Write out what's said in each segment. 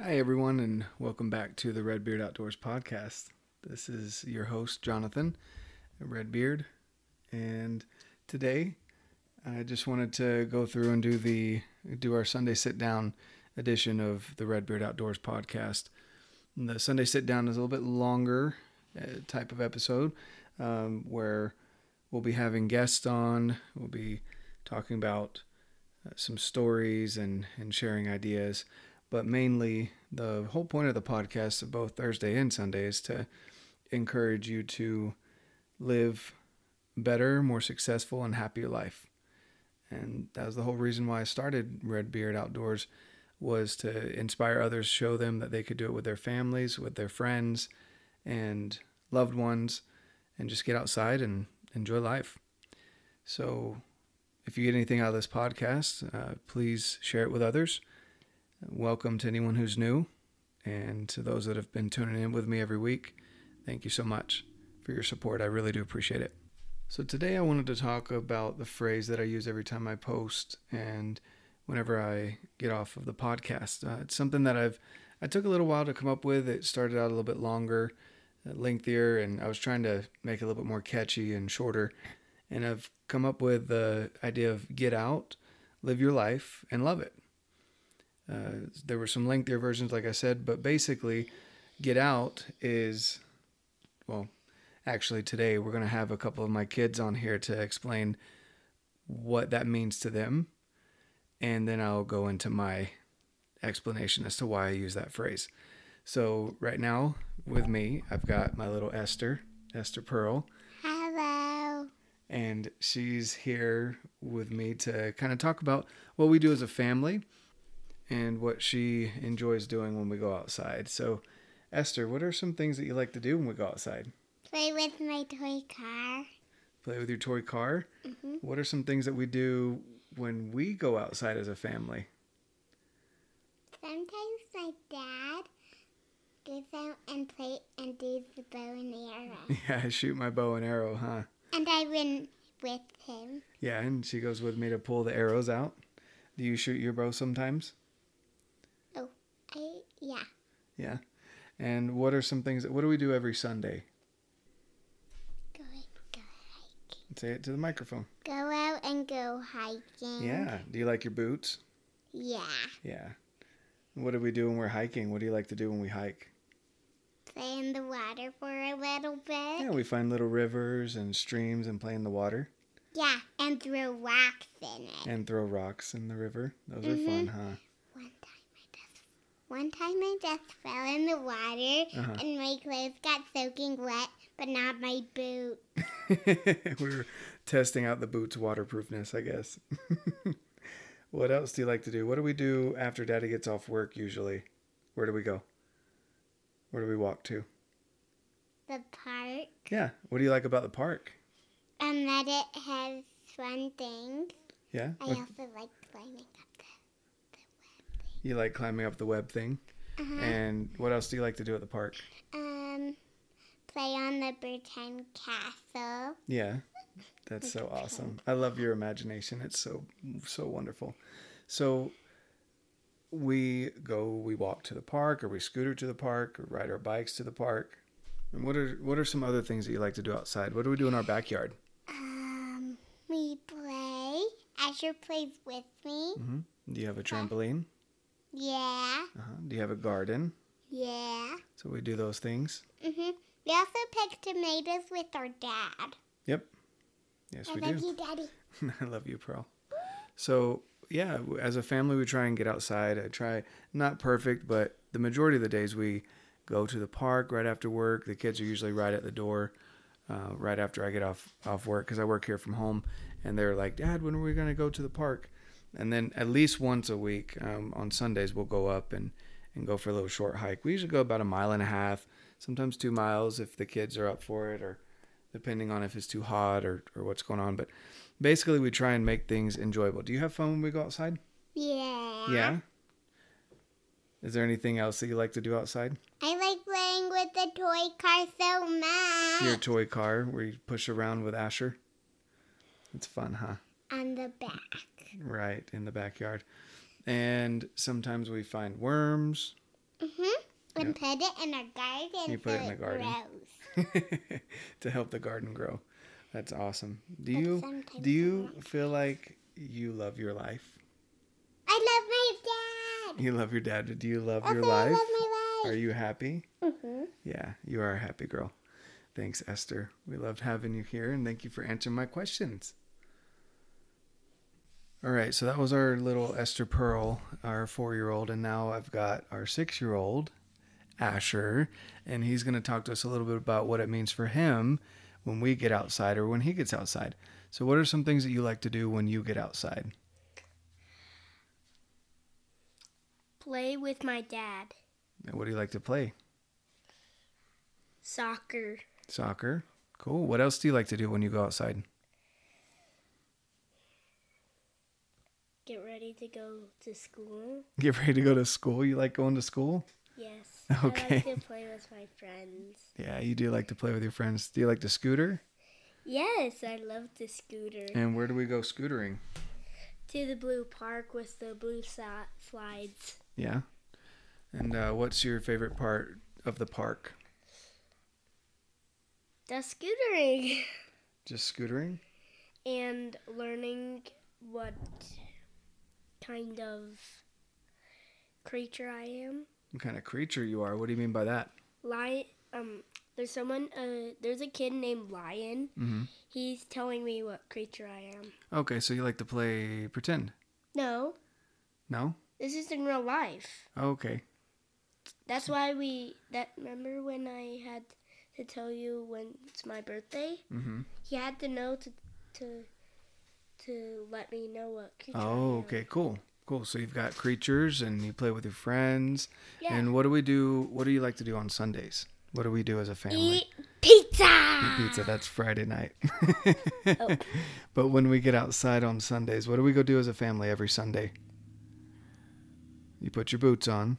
Hi, everyone, and welcome back to the Redbeard Outdoors podcast. This is your host, Jonathan Redbeard, and today I just wanted to go through and do the do our Sunday sit down edition of the Redbeard Outdoors podcast. And the Sunday sit down is a little bit longer uh, type of episode um, where we'll be having guests on. We'll be talking about uh, some stories and and sharing ideas but mainly the whole point of the podcast of both Thursday and Sunday is to encourage you to live better, more successful, and happier life. And that was the whole reason why I started Red Beard Outdoors was to inspire others, show them that they could do it with their families, with their friends, and loved ones, and just get outside and enjoy life. So, if you get anything out of this podcast, uh, please share it with others welcome to anyone who's new. And to those that have been tuning in with me every week, thank you so much for your support. I really do appreciate it. So, today I wanted to talk about the phrase that I use every time I post and whenever I get off of the podcast. Uh, it's something that I've I took a little while to come up with. It started out a little bit longer, uh, lengthier, and I was trying to make it a little bit more catchy and shorter. And I've come up with the idea of get out, live your life, and love it. Uh, there were some lengthier versions, like I said, but basically, Get Out is, well, actually, today we're going to have a couple of my kids on here to explain what that means to them. And then I'll go into my explanation as to why I use that phrase. So, right now with me, I've got my little Esther, Esther Pearl. Hello. And she's here with me to kind of talk about what we do as a family and what she enjoys doing when we go outside. So, Esther, what are some things that you like to do when we go outside? Play with my toy car. Play with your toy car? Mm-hmm. What are some things that we do when we go outside as a family? Sometimes my dad goes out and play and does the bow and arrow. Yeah, I shoot my bow and arrow, huh? And I went with him. Yeah, and she goes with me to pull the arrows out. Do you shoot your bow sometimes? Yeah. Yeah. And what are some things? What do we do every Sunday? Go go hiking. Say it to the microphone. Go out and go hiking. Yeah. Do you like your boots? Yeah. Yeah. What do we do when we're hiking? What do you like to do when we hike? Play in the water for a little bit. Yeah, we find little rivers and streams and play in the water Yeah, and throw rocks in it. and throw rocks in the river. Those are fun, mm-hmm. huh? One time I just one time I just fell in the water Uh-huh. and my clothes got soaking wet, but not my boot. we were testing out the boots' waterproofness, I guess. what else do you like to do? What do we do after Daddy gets off work usually? Where do we go? Where do we walk to? The park. Yeah. What do you like about the park? And that it has fun things. Yeah. I What, also like climbing up the, you like climbing up the web thing? Uh-huh. And what else do you like to do at the park? Um, play on the pretend castle. Yeah. That's so awesome. I love your imagination. It's so so wonderful. So we go we walk to the park or we scooter to the park or ride our bikes to the park. And what are what are some other things that you like to do outside? What do we do in our backyard? Um, we play. Asher plays with me. hmm Do you have a trampoline? Yeah. Uh-huh. Do you have a garden? Yeah. So we do those things. Mhm. We also pick tomatoes with our dad. Yep. Yes, I we love do. you, Daddy. I love you, Pearl. So yeah, as a family, we try and get outside. I try not perfect, but the majority of the days we go to the park right after work. The kids are usually right at the door, uh, right after I get off off work because I work here from home, and they're like, "Dad, when are we gonna go to the park?" And then at least once a week um, on Sundays we'll go up and and go for a little short hike. We usually go about a mile and a half, sometimes two miles if the kids are up for it, or depending on if it's too hot or or what's going on. But basically we try and make things enjoyable. Do you have fun when we go outside? Yeah. Yeah. Is there anything else that you like to do outside? I like playing with the toy car so much. Your toy car where you push around with Asher? It's fun, huh? On the back. Right, in the backyard. And sometimes we find worms Mm-hmm. And put it in our garden. You put it in the garden. to help the garden grow. That's awesome. Do But you do you feel like you love your life? I love my dad. You love your dad. Do you love I your say I life? love my life. Are you happy? Mm-hmm. Yeah, you are a happy girl. Thanks, Esther. We loved having you here and thank you for answering my questions. All right, so that was our little Esther Pearl, our four year old, and now I've got our six year old, Asher, and he's going to talk to us a little bit about what it means for him when we get outside or when he gets outside. So, what are some things that you like to do when you get outside? Play with my dad. And What do you like to play? Soccer. Soccer. Cool. What else do you like to do when you go outside? Get ready to go to school. Get ready to go to school. You like going to school? Yes. Okay. I like to play with my friends. Yeah, you do like to play with your friends. Do you like to scooter? Yes, I love the scooter. And where do we go scootering? To the blue park with the blue slides. Yeah. And uh, what's your favorite part of the park? The scootering. Just scootering? and learning what kind of creature I am. What kind of creature you are? What do you mean by that? Lion. Um. There's someone. Uh. There's a kid named Lion. Mm-hmm. He's telling me what creature I am. Okay, so you like to play pretend? No, No? this is in real life. Okay. That's why we. That remember when I had to tell you when it's my birthday? Mm-hmm. He had to know to to to let me know what creature. Oh, okay, cool. Cool. So you've got creatures and you play with your friends. Yeah. And what do we do? What do you like to do on Sundays? What do we do as a family? Eat pizza. Eat pizza. That's Friday night. Oh. But when we get outside on Sundays, what do we go do as a family every Sunday? You put your boots on.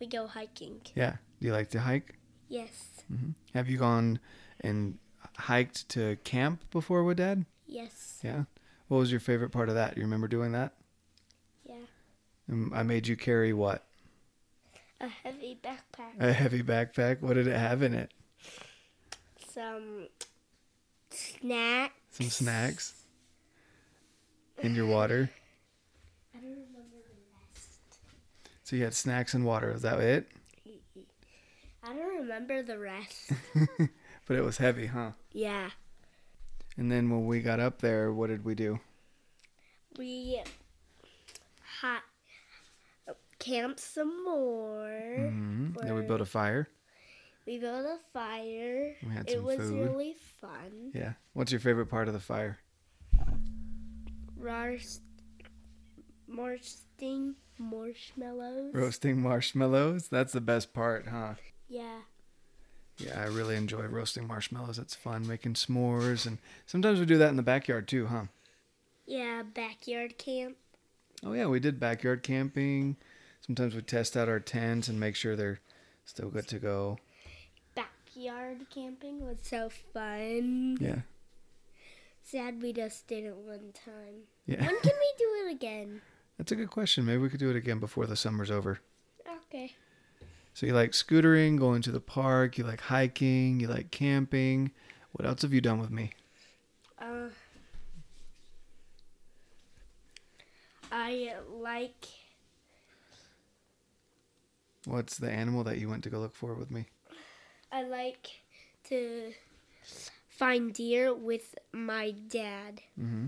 We go hiking. Yeah. Do you like to hike? Yes. hmm Have you gone and hiked to camp before with Dad? Yes. Yeah. What was your favorite part of that? You remember doing that? Yeah. Um, I made you carry what? A heavy backpack. A heavy backpack. What did it have in it? Some snacks. Some snacks. And your water. I don't remember the rest. So you had snacks and water. Was that it? I don't remember the rest. But it was heavy, huh? yeah. And then when we got up there, what did we do? We hot camped some more. hmm Then we built a fire. We built a fire. We had some it was food. really fun. Yeah. What's your favorite part of the fire? Roast, roasting marshmallows. Roasting marshmallows. That's the best part, huh? Yeah. Yeah, I really enjoy roasting marshmallows. It's fun making s'mores, and sometimes we do that in the backyard too, huh? Yeah, backyard camp. Oh yeah, we did backyard camping. Sometimes we test out our tents and make sure they're still good to go. Backyard camping was so fun. Yeah, Sad we just did it one time. yeah. When can we do it again? That's a good question. Maybe we could do it again before the summer's over. Okay. So you like scootering, going to the park. You like hiking. You like camping. What else have you done with me? Uh, I like What's the animal that you went to go look for with me? I like to find deer with my dad. Mm-hmm.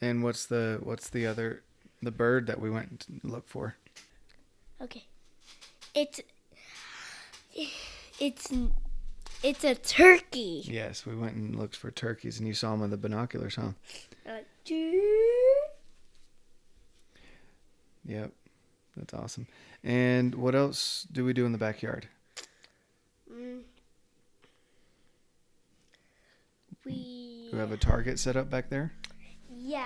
And what's the what's the other the bird that we went to look for? Okay. It's it's it's a turkey. Yes, we went and looked for turkeys, and you saw them with the binoculars, huh? Uh, Yep, that's awesome. And what else do we do in the backyard? mm. We Do we have a target set up back there? Yeah.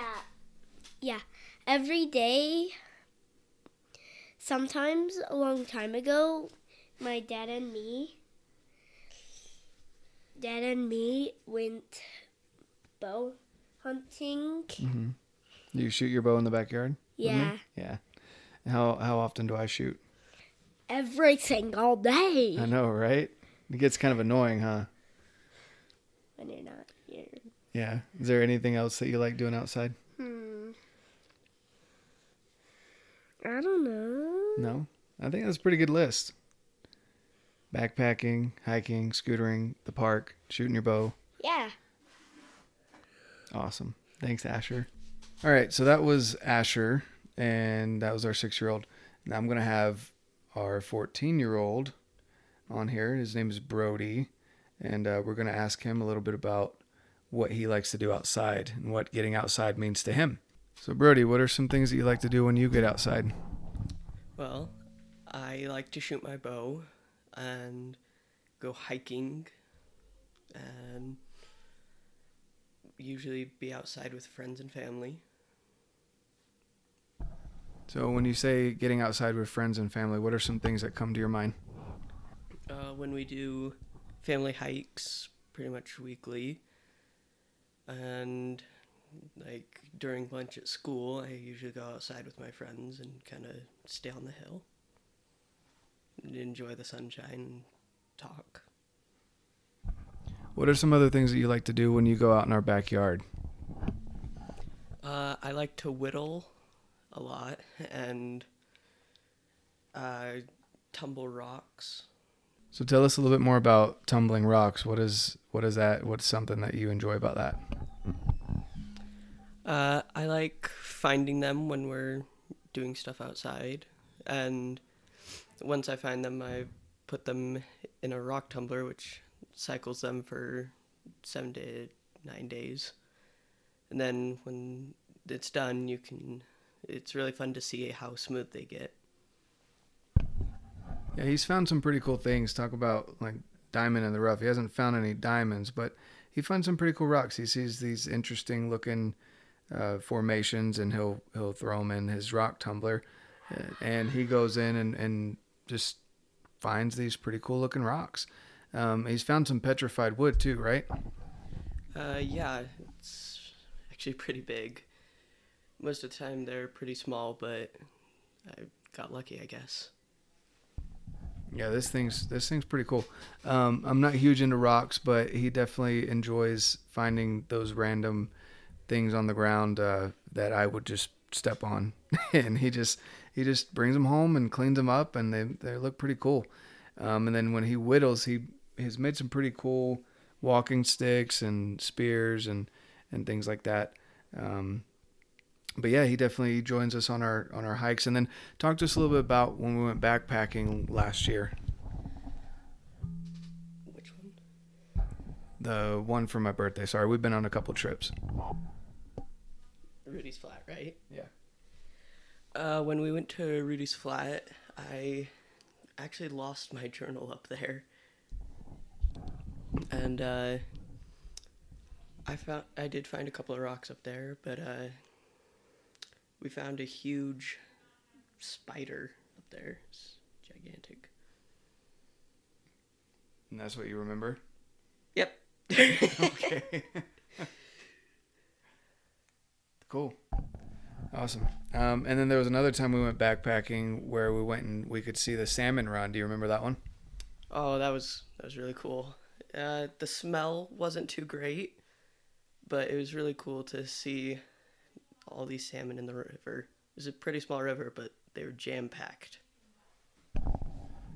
Yeah. Every day, sometimes a long time ago, my dad and me, dad and me went bow hunting. Mm-hmm. You shoot your bow in the backyard? Yeah. Yeah. How how often do I shoot? every single day I know, right? It gets kind of annoying, huh? when you're not here. Yeah. Is there anything else that you like doing outside? Hmm. I don't know. No. I think that's a pretty good list. Backpacking, hiking, scootering, the park, shooting your bow. Yeah. Awesome. Thanks, Asher. All right, so that was Asher, and that was our six year old. Now I'm going to have our 14 year old on here. His name is Brody, and uh, we're going to ask him a little bit about what he likes to do outside and what getting outside means to him. So, Brody, what are some things that you like to do when you get outside? Well, I like to shoot my bow and go hiking and usually be outside with friends and family. So, when you say getting outside with friends and family, what are some things that come to your mind? Uh, when we do family hikes pretty much weekly and like during lunch at school, I usually go outside with my friends and kind of stay on the hill enjoy the sunshine and talk. What are some other things that you like to do when you go out in our backyard? Uh, I like to whittle a lot and uh, tumble rocks. So tell us a little bit more about tumbling rocks. What is what is that? What's something that you enjoy about that? Uh, I like finding them when we're doing stuff outside, and once I find them, I put them in a rock tumbler, which cycles them for seven to nine days, and then when it's done, you can. It's really fun to see how smooth they get. Yeah, he's found some pretty cool things. Talk about like diamond in the rough. He hasn't found any diamonds, but he finds some pretty cool rocks. He sees these interesting looking uh, formations, and he'll he'll throw them in his rock tumbler, uh, and he goes in and and just finds these pretty cool looking rocks. Um, he's found some petrified wood too, right? Uh, yeah, it's actually pretty big. Most of the time they're pretty small, but I got lucky, I guess. Yeah, this thing's this thing's pretty cool. Um, I'm not huge into rocks, but he definitely enjoys finding those random things on the ground uh, that I would just step on, and he just he just brings them home and cleans them up, and they they look pretty cool. Um, and then when he whittles, he he's made some pretty cool walking sticks and spears and and things like that. Um, but yeah, he definitely joins us on our on our hikes. And then talk to us a little bit about when we went backpacking last year. Which one? The one for my birthday. Sorry, we've been on a couple trips. Rudy's Flat, right? Yeah. Uh, when we went to Rudy's Flat, I actually lost my journal up there, and uh, I found I did find a couple of rocks up there, but uh, we found a huge spider up there. It's gigantic. And that's what you remember? Yep. okay. cool. Awesome. Um, and then there was another time we went backpacking where we went and we could see the salmon run. Do you remember that one? Oh, that was that was really cool. Uh, the smell wasn't too great, but it was really cool to see all these salmon in the river. It was a pretty small river, but they were jam packed.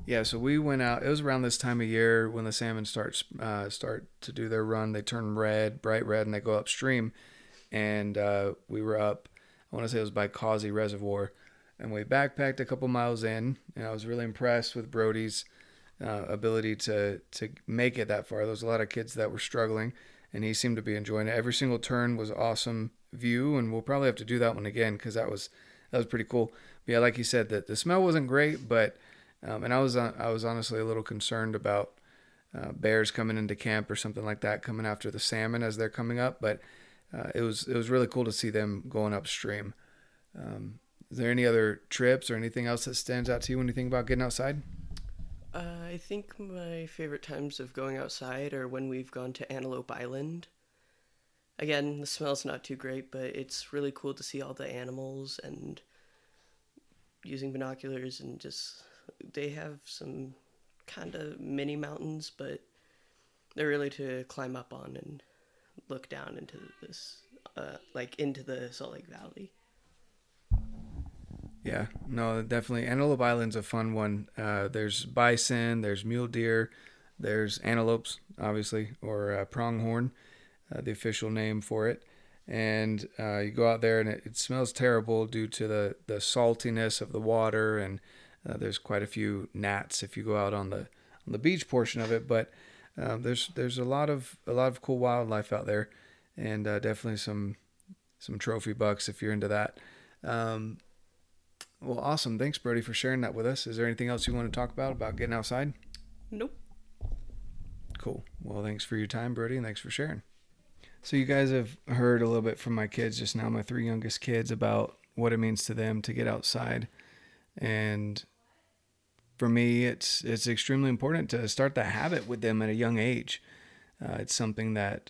Yeah, so we went out. It was around this time of year when the salmon starts uh, start to do their run. They turn red, bright red, and they go upstream. And uh, we were up. I want to say it was by Causey Reservoir, and we backpacked a couple miles in. And I was really impressed with Brody's uh, ability to to make it that far. There was a lot of kids that were struggling, and he seemed to be enjoying it. Every single turn was awesome view, and we'll probably have to do that one again because that was that was pretty cool. But yeah, like you said, that the smell wasn't great, but um, and I was uh, I was honestly a little concerned about uh, bears coming into camp or something like that, coming after the salmon as they're coming up. But uh, it was it was really cool to see them going upstream. Um, is there any other trips or anything else that stands out to you when you think about getting outside? Uh, I think my favorite times of going outside are when we've gone to Antelope Island. Again, the smell's not too great, but it's really cool to see all the animals and using binoculars and just they have some kind of mini mountains, but they're really to climb up on and look down into this, uh, like into the Salt Lake Valley. Yeah, no, definitely. Antelope Island's a fun one. Uh, there's bison, there's mule deer, there's antelopes, obviously, or uh, pronghorn, uh, the official name for it. And uh, you go out there and it, it, smells terrible due to the, the saltiness of the water, and uh, there's quite a few gnats if you go out on the on the beach portion of it. But um, there's there's a lot of a lot of cool wildlife out there, and uh, definitely some some trophy bucks if you're into that. Um, well, awesome. Thanks, Brody, for sharing that with us. Is there anything else you want to talk about about getting outside? Nope. Cool. Well, thanks for your time, Brody, and thanks for sharing. So, you guys have heard a little bit from my kids just now, my three youngest kids, about what it means to them to get outside. And for me, it's it's extremely important to start that habit with them at a young age. Uh, it's something that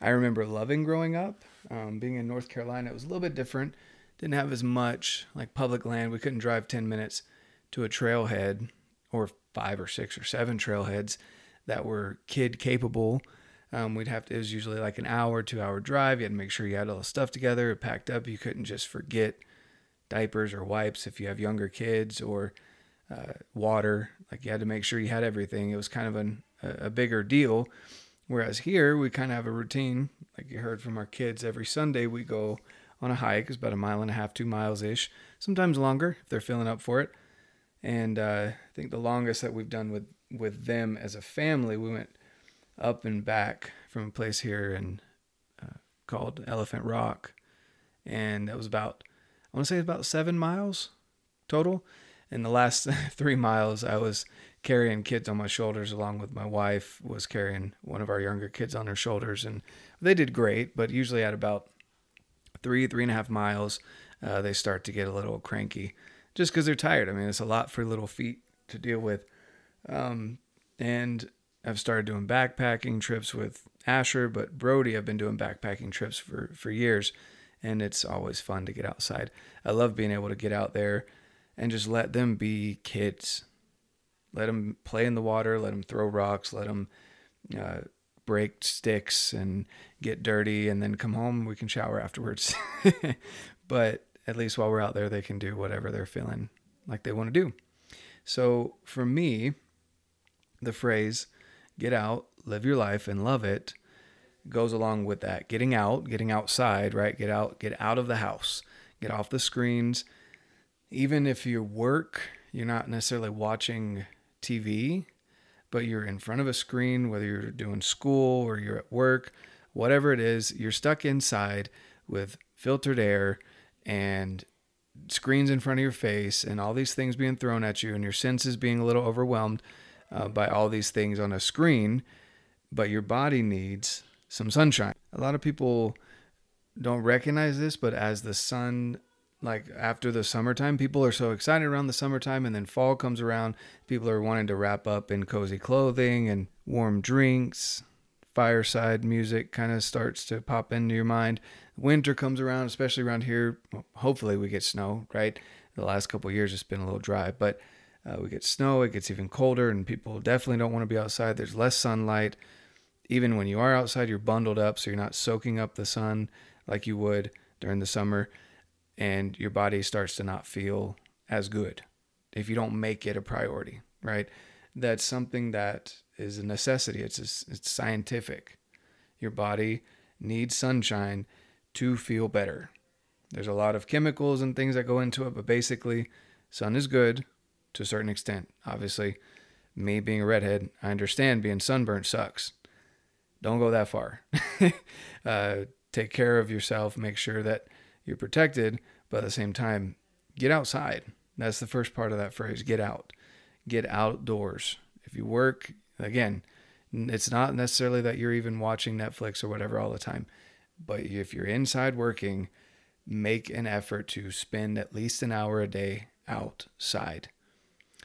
I remember loving growing up. Um, being in North Carolina, it was a little bit different didn't have as much like public land. We couldn't drive 10 minutes to a trailhead or five or six or seven trailheads that were kid capable. Um, we'd have to, it was usually like an hour, two hour drive. You had to make sure you had all the stuff together, packed up. You couldn't just forget diapers or wipes if you have younger kids or uh, water. Like you had to make sure you had everything. It was kind of an, a bigger deal. Whereas here, we kind of have a routine. Like you heard from our kids, every Sunday we go on a hike. It's about a mile and a half, two miles ish, sometimes longer if they're filling up for it. And uh, I think the longest that we've done with with them as a family, we went up and back from a place here and uh, called Elephant Rock, and that was about I want to say about seven miles total. And the last three miles, I was carrying kids on my shoulders along with my wife was carrying one of our younger kids on her shoulders and they did great but usually at about three, three and a half miles, uh, they start to get a little cranky just because they're tired. I mean, it's a lot for little feet to deal with. Um, and I've started doing backpacking trips with Asher, but Brody, I've been doing backpacking trips for, for years, and it's always fun to get outside. I love being able to get out there and just let them be kids. Let them play in the water, let them throw rocks, let them uh, break sticks and get dirty and then come home we can shower afterwards. But at least while we're out there they can do whatever they're feeling like they want to do. So for me the phrase get out live your life and love it goes along with that. Getting out getting outside right? Get out get out of the house. Get off the screens even if you work you're not necessarily watching tv but you're in front of a screen, whether you're doing school or you're at work, whatever it is, you're stuck inside with filtered air and screens in front of your face and all these things being thrown at you and your senses being a little overwhelmed uh, by all these things on a screen, but your body needs some sunshine. A lot of people don't recognize this, but as the sun like after the summertime people are so excited around the summertime and then fall comes around people are wanting to wrap up in cozy clothing and warm drinks. Fireside music kind of starts to pop into your mind. Winter comes around especially around here. Hopefully we get snow right? The last couple years it's been a little dry but uh, we get snow it gets even colder and people definitely don't want to be outside. There's less sunlight. Even when you are outside you're bundled up so you're not soaking up the sun like you would during the summer and your body starts to not feel as good if you don't make it a priority, right? That's something that is a necessity. It's a, it's scientific. Your body needs sunshine to feel better. There's a lot of chemicals and things that go into it, but basically, sun is good to a certain extent. Obviously, me being a redhead, I understand being sunburned sucks. Don't go that far. uh, take care of yourself. Make sure that you're protected, but at the same time, get outside. That's the first part of that phrase get out, get outdoors. If you work, again, it's not necessarily that you're even watching Netflix or whatever all the time, but if you're inside working, make an effort to spend at least an hour a day outside.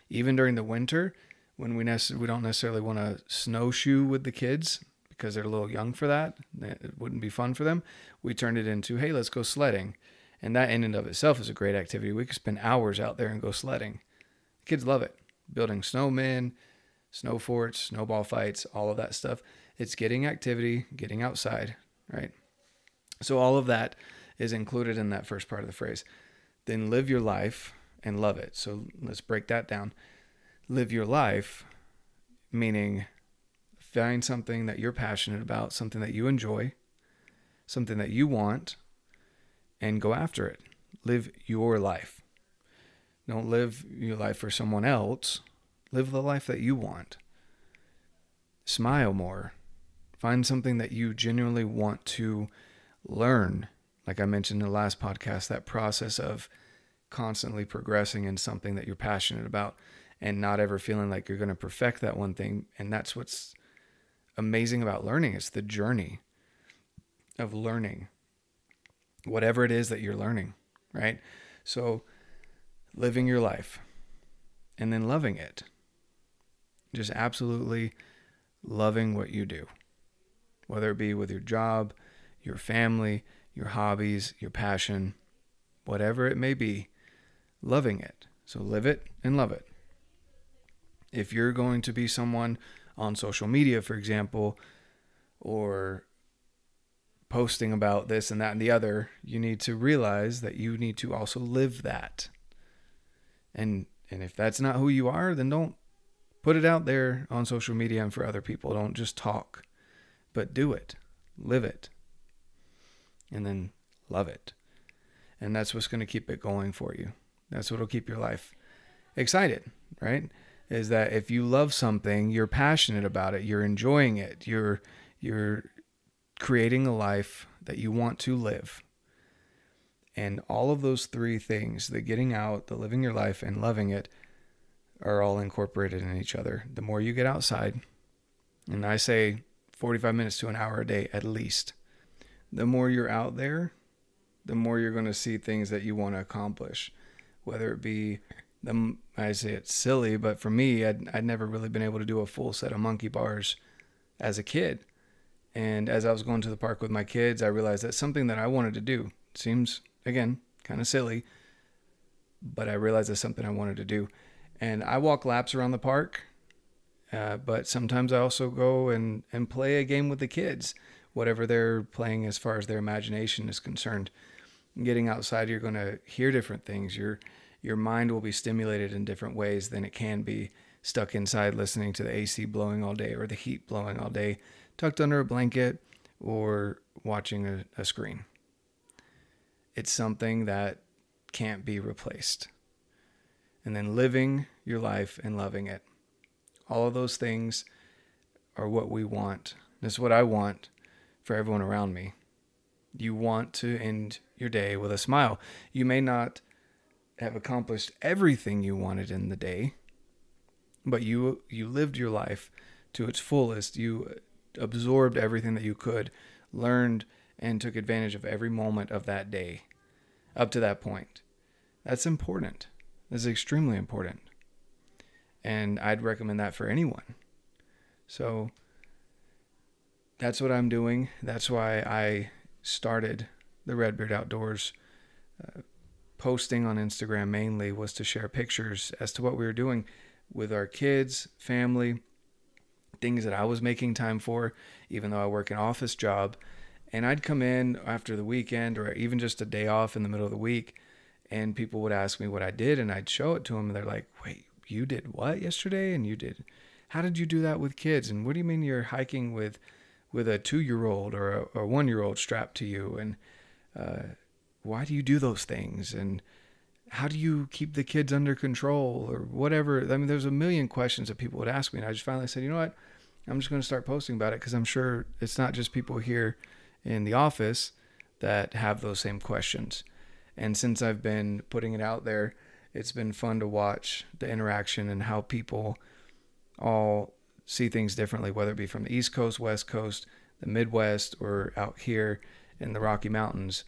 Even during the winter, when we nece- we don't necessarily want to snowshoe with the kids because they're a little young for that, it wouldn't be fun for them. We turned it into, hey, let's go sledding and that in and of itself is a great activity. We could spend hours out there and go sledding. The kids love it. building snowmen, snow forts, snowball fights, all of that stuff. It's getting activity, getting outside, right? So all of that is included in that first part of the phrase. Then live your life and love it. So let's break that down. Live your life, meaning find something that you're passionate about, something that you enjoy, something that you want, and go after it. Live your life. Don't live your life for someone else. Live the life that you want. Smile more. Find something that you genuinely want to learn. Like I mentioned in the last podcast, that process of constantly progressing in something that you're passionate about and not ever feeling like you're going to perfect that one thing. And that's what's amazing about learning. It's the journey of learning whatever it is that you're learning, right? So, living your life and then loving it. Just absolutely loving what you do, whether it be with your job, your family, your hobbies, your passion, whatever it may be, loving it. So, live it and love it. If you're going to be someone on social media, for example, or posting about this and that and the other, you need to realize that you need to also live that. And and if that's not who you are, then don't put it out there on social media and for other people. Don't just talk, but do it. Live it. And then love it. And that's what's going to keep it going for you. That's what'll keep your life excited, right? Is that if you love something, you're passionate about it, you're enjoying it, you're you're creating a life that you want to live. And all of those three things the getting out, the living your life, and loving it are all incorporated in each other. The more you get outside, and I say 45 minutes to an hour a day at least, the more you're out there, the more you're going to see things that you want to accomplish. Whether it be, the, I say it's silly, but for me, I'd, I'd never really been able to do a full set of monkey bars as a kid. And as I was going to the park with my kids, I realized that's something that I wanted to do. Seems, again, kind of silly, but I realized that's something I wanted to do. And I walk laps around the park, uh, but sometimes I also go and, and play a game with the kids, whatever they're playing as far as their imagination is concerned. Getting outside, you're going to hear different things. Your your mind will be stimulated in different ways than it can be stuck inside listening to the AC blowing all day or the heat blowing all day tucked under a blanket or watching a, a screen. It's something that can't be replaced. And then living your life and loving it. All of those things are what we want. This is what I want for everyone around me. You want to end your day with a smile. You may not have accomplished everything you wanted in the day, but you you lived your life to its fullest. You absorbed everything that you could, learned, and took advantage of every moment of that day up to that point. That's important. That's extremely important. And I'd recommend that for anyone. So that's what I'm doing. That's why I started the Redbeard Outdoors. Uh, posting on Instagram mainly was to share pictures as to what we were doing with our kids, family, things that I was making time for, even though I work an office job. And I'd come in after the weekend or even just a day off in the middle of the week, and people would ask me what I did, and I'd show it to them, and they're like, "Wait, you did what yesterday? And you did? How did you do that with kids? And what do you mean you're hiking with with a two year old or a, a one year old strapped to you? And uh, why do you do those things? And how do you keep the kids under control or whatever? I mean, there's a million questions that people would ask me, and I just finally said, you know what? I'm just going to start posting about it because I'm sure it's not just people here in the office that have those same questions. And since I've been putting it out there, it's been fun to watch the interaction and how people all see things differently, whether it be from the East Coast, West Coast, the Midwest, or out here in the Rocky Mountains.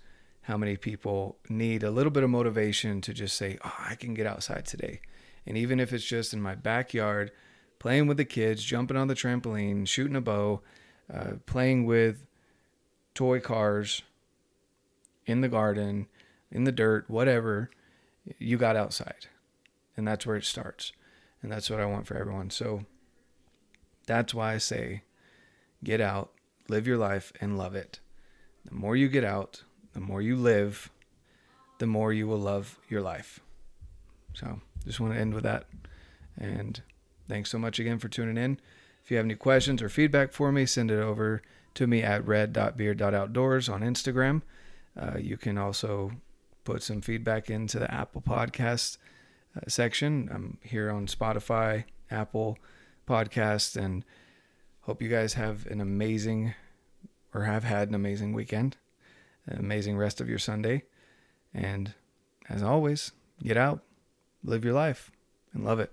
How many people need a little bit of motivation to just say, Oh, I can get outside today. And even if it's just in my backyard, playing with the kids, jumping on the trampoline, shooting a bow, uh, playing with toy cars in the garden, in the dirt, whatever, you got outside. And that's where it starts. And that's what I want for everyone. So that's why I say get out, live your life, and love it. The more you get out, the more you live, the more you will love your life. So just want to end with that. And thanks so much again for tuning in. If you have any questions or feedback for me, send it over to me at red.beard.outdoors on Instagram. Uh, you can also put some feedback into the Apple Podcast uh, section. I'm here on Spotify, Apple Podcast, and hope you guys have an amazing or have had an amazing weekend, amazing rest of your Sunday. And as always, get out, live your life, and love it.